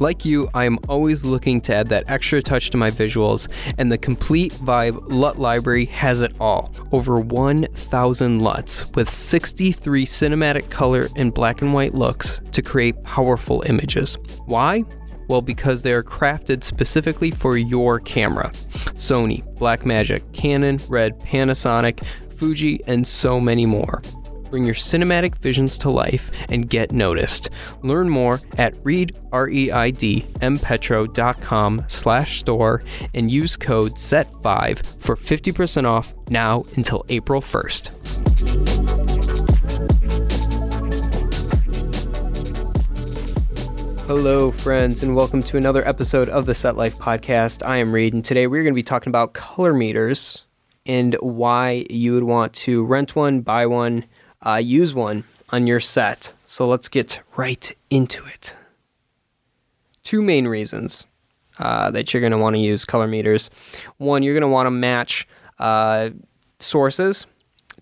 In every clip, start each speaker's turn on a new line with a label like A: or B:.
A: Like you, I am always looking to add that extra touch to my visuals, and the Complete Vibe LUT library has it all. Over 1,000 LUTs with 63 cinematic color and black and white looks to create powerful images. Why? Well, because they are crafted specifically for your camera. Sony, Blackmagic, Canon, Red, Panasonic, Fuji, and so many more. Bring your cinematic visions to life and get noticed. Learn more at Reid, R-E-I-D, mpetro.com slash store and use code SET5 for 50% off now until April 1st. Hello, friends, and welcome to another episode of the Set Life Podcast. I am Reid, and today we're going to be talking about color meters and why you would want to rent one, buy one, uh, use one on your set. So let's get right into it. Two main reasons uh, that you're going to want to use color meters. One, you're going to want to match uh, sources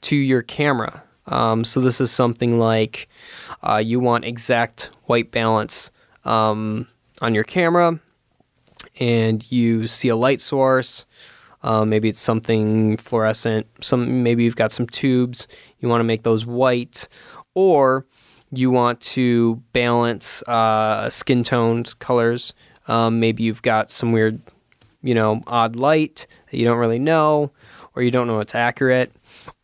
A: to your camera. Um, so this is something like uh, you want exact white balance um, on your camera, and you see a light source. Uh, maybe it's something fluorescent. Some maybe you've got some tubes. You want to make those white, or you want to balance uh, skin tones, colors. Um, maybe you've got some weird, you know, odd light that you don't really know, or you don't know it's accurate,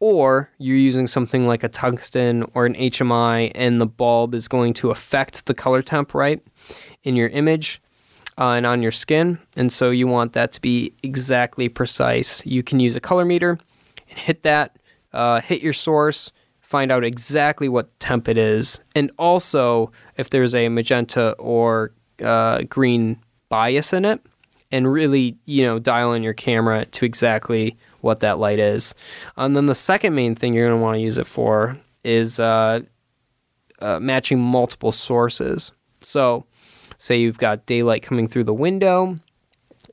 A: or you're using something like a tungsten or an HMI, and the bulb is going to affect the color temp right in your image uh, and on your skin. And so you want that to be exactly precise. You can use a color meter and hit that, uh, hit your source, find out exactly what temp it is, and also if there's a magenta or uh, green bias in it, and really, you know, dial in your camera to exactly what that light is. And then the second main thing you're going to want to use it for is uh, uh, matching multiple sources. So, say you've got daylight coming through the window,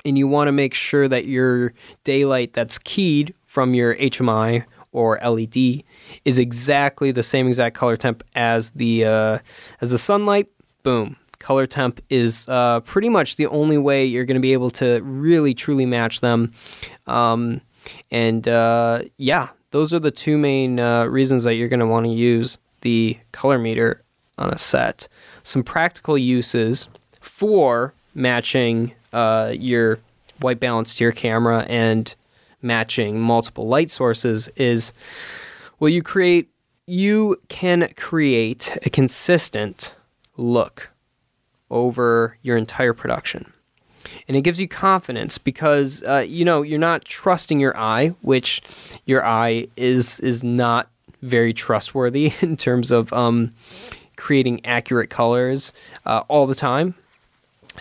A: and you want to make sure that your daylight that's keyed from your HMI or LED is exactly the same exact color temp as the uh, as the sunlight. Boom, color temp is uh, pretty much the only way you're going to be able to really truly match them. Um, and uh, yeah, those are the two main uh, reasons that you're going to want to use the color meter on a set. Some practical uses for matching uh, your white balance to your camera and matching multiple light sources is well you create you can create a consistent look over your entire production. And it gives you confidence because uh, you know you're not trusting your eye which your eye is is not very trustworthy in terms of um, creating accurate colors uh, all the time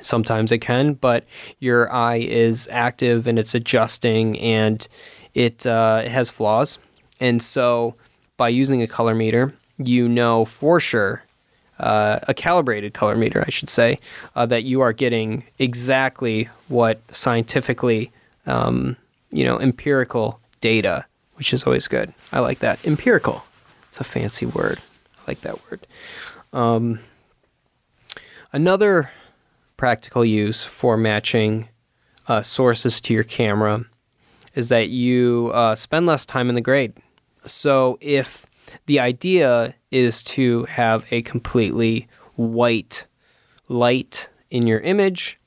A: sometimes it can but your eye is active and it's adjusting and it, uh, it has flaws and so by using a color meter you know for sure uh, a calibrated color meter, I should say, uh, that you are getting exactly what scientifically, um, you know, empirical data, which is always good. I like that. Empirical. It's a fancy word. I like that word. Um, another practical use for matching uh, sources to your camera is that you uh, spend less time in the grade. So if the idea is to have a completely white light in your image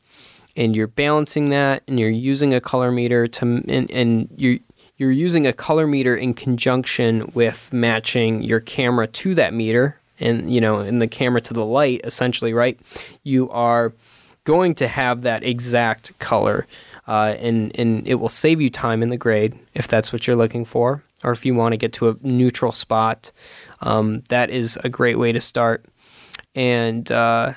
A: and you're balancing that and you're using a color meter to and, and you're you're using a color meter in conjunction with matching your camera to that meter and you know in the camera to the light essentially right you are going to have that exact color uh, and and it will save you time in the grade if that's what you're looking for or if you want to get to a neutral spot, um, that is a great way to start. And, uh,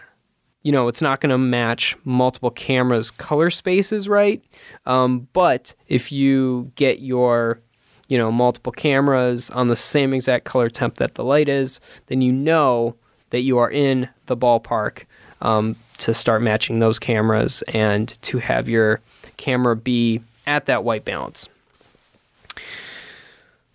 A: you know, it's not going to match multiple cameras' color spaces right. Um, but if you get your you know, multiple cameras on the same exact color temp that the light is, then you know that you are in the ballpark um, to start matching those cameras and to have your camera be at that white balance.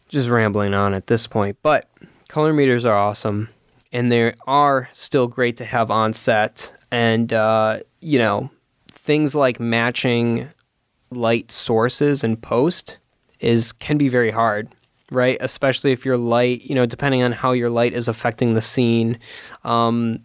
A: Just rambling on at this point, but color meters are awesome and they are still great to have on set. And, uh, you know, things like matching light sources and post is can be very hard right especially if your light you know depending on how your light is affecting the scene um,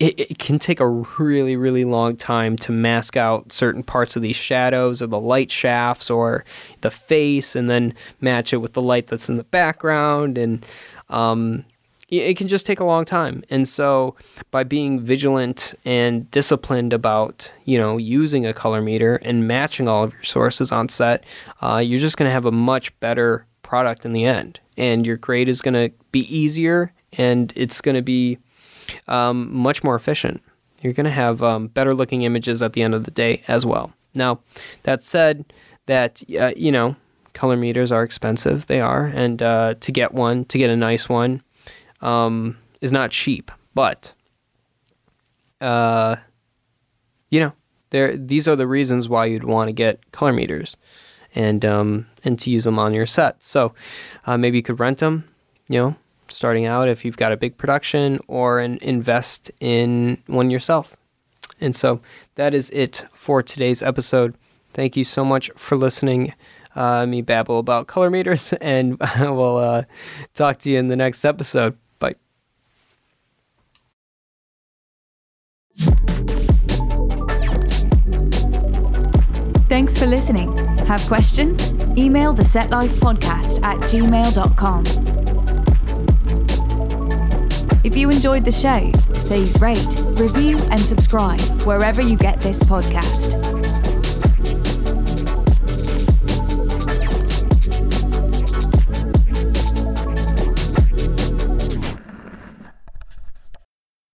A: it, it, can take a really, really long time to mask out certain parts of these shadows or the light shafts or the face and then match it with the light that's in the background. And um, it can just take a long time. And so by being vigilant and disciplined about, you know, using a color meter and matching all of your sources on set, uh, you're just going to have a much better product in the end. And your grade is going to be easier and it's going to be um, much more efficient. You're going to have um, better looking images at the end of the day as well. Now, that said, that uh, you know, color meters are expensive. They are, and uh, to get one, to get a nice one, um, is not cheap. But, uh, you know, there these are the reasons why you'd want to get color meters, and um, and to use them on your set. So, uh, maybe you could rent them. You know, starting out if you've got a big production or an invest in one yourself. And so that is it for today's episode. Thank you so much for listening. Uh, me babble about color meters, and we'll uh, talk to you in the next episode. Bye.
B: Thanks for listening. Have questions? Email the Set Life Podcast at gmail.com. If you enjoyed the show, please rate, review, and subscribe wherever you get this podcast.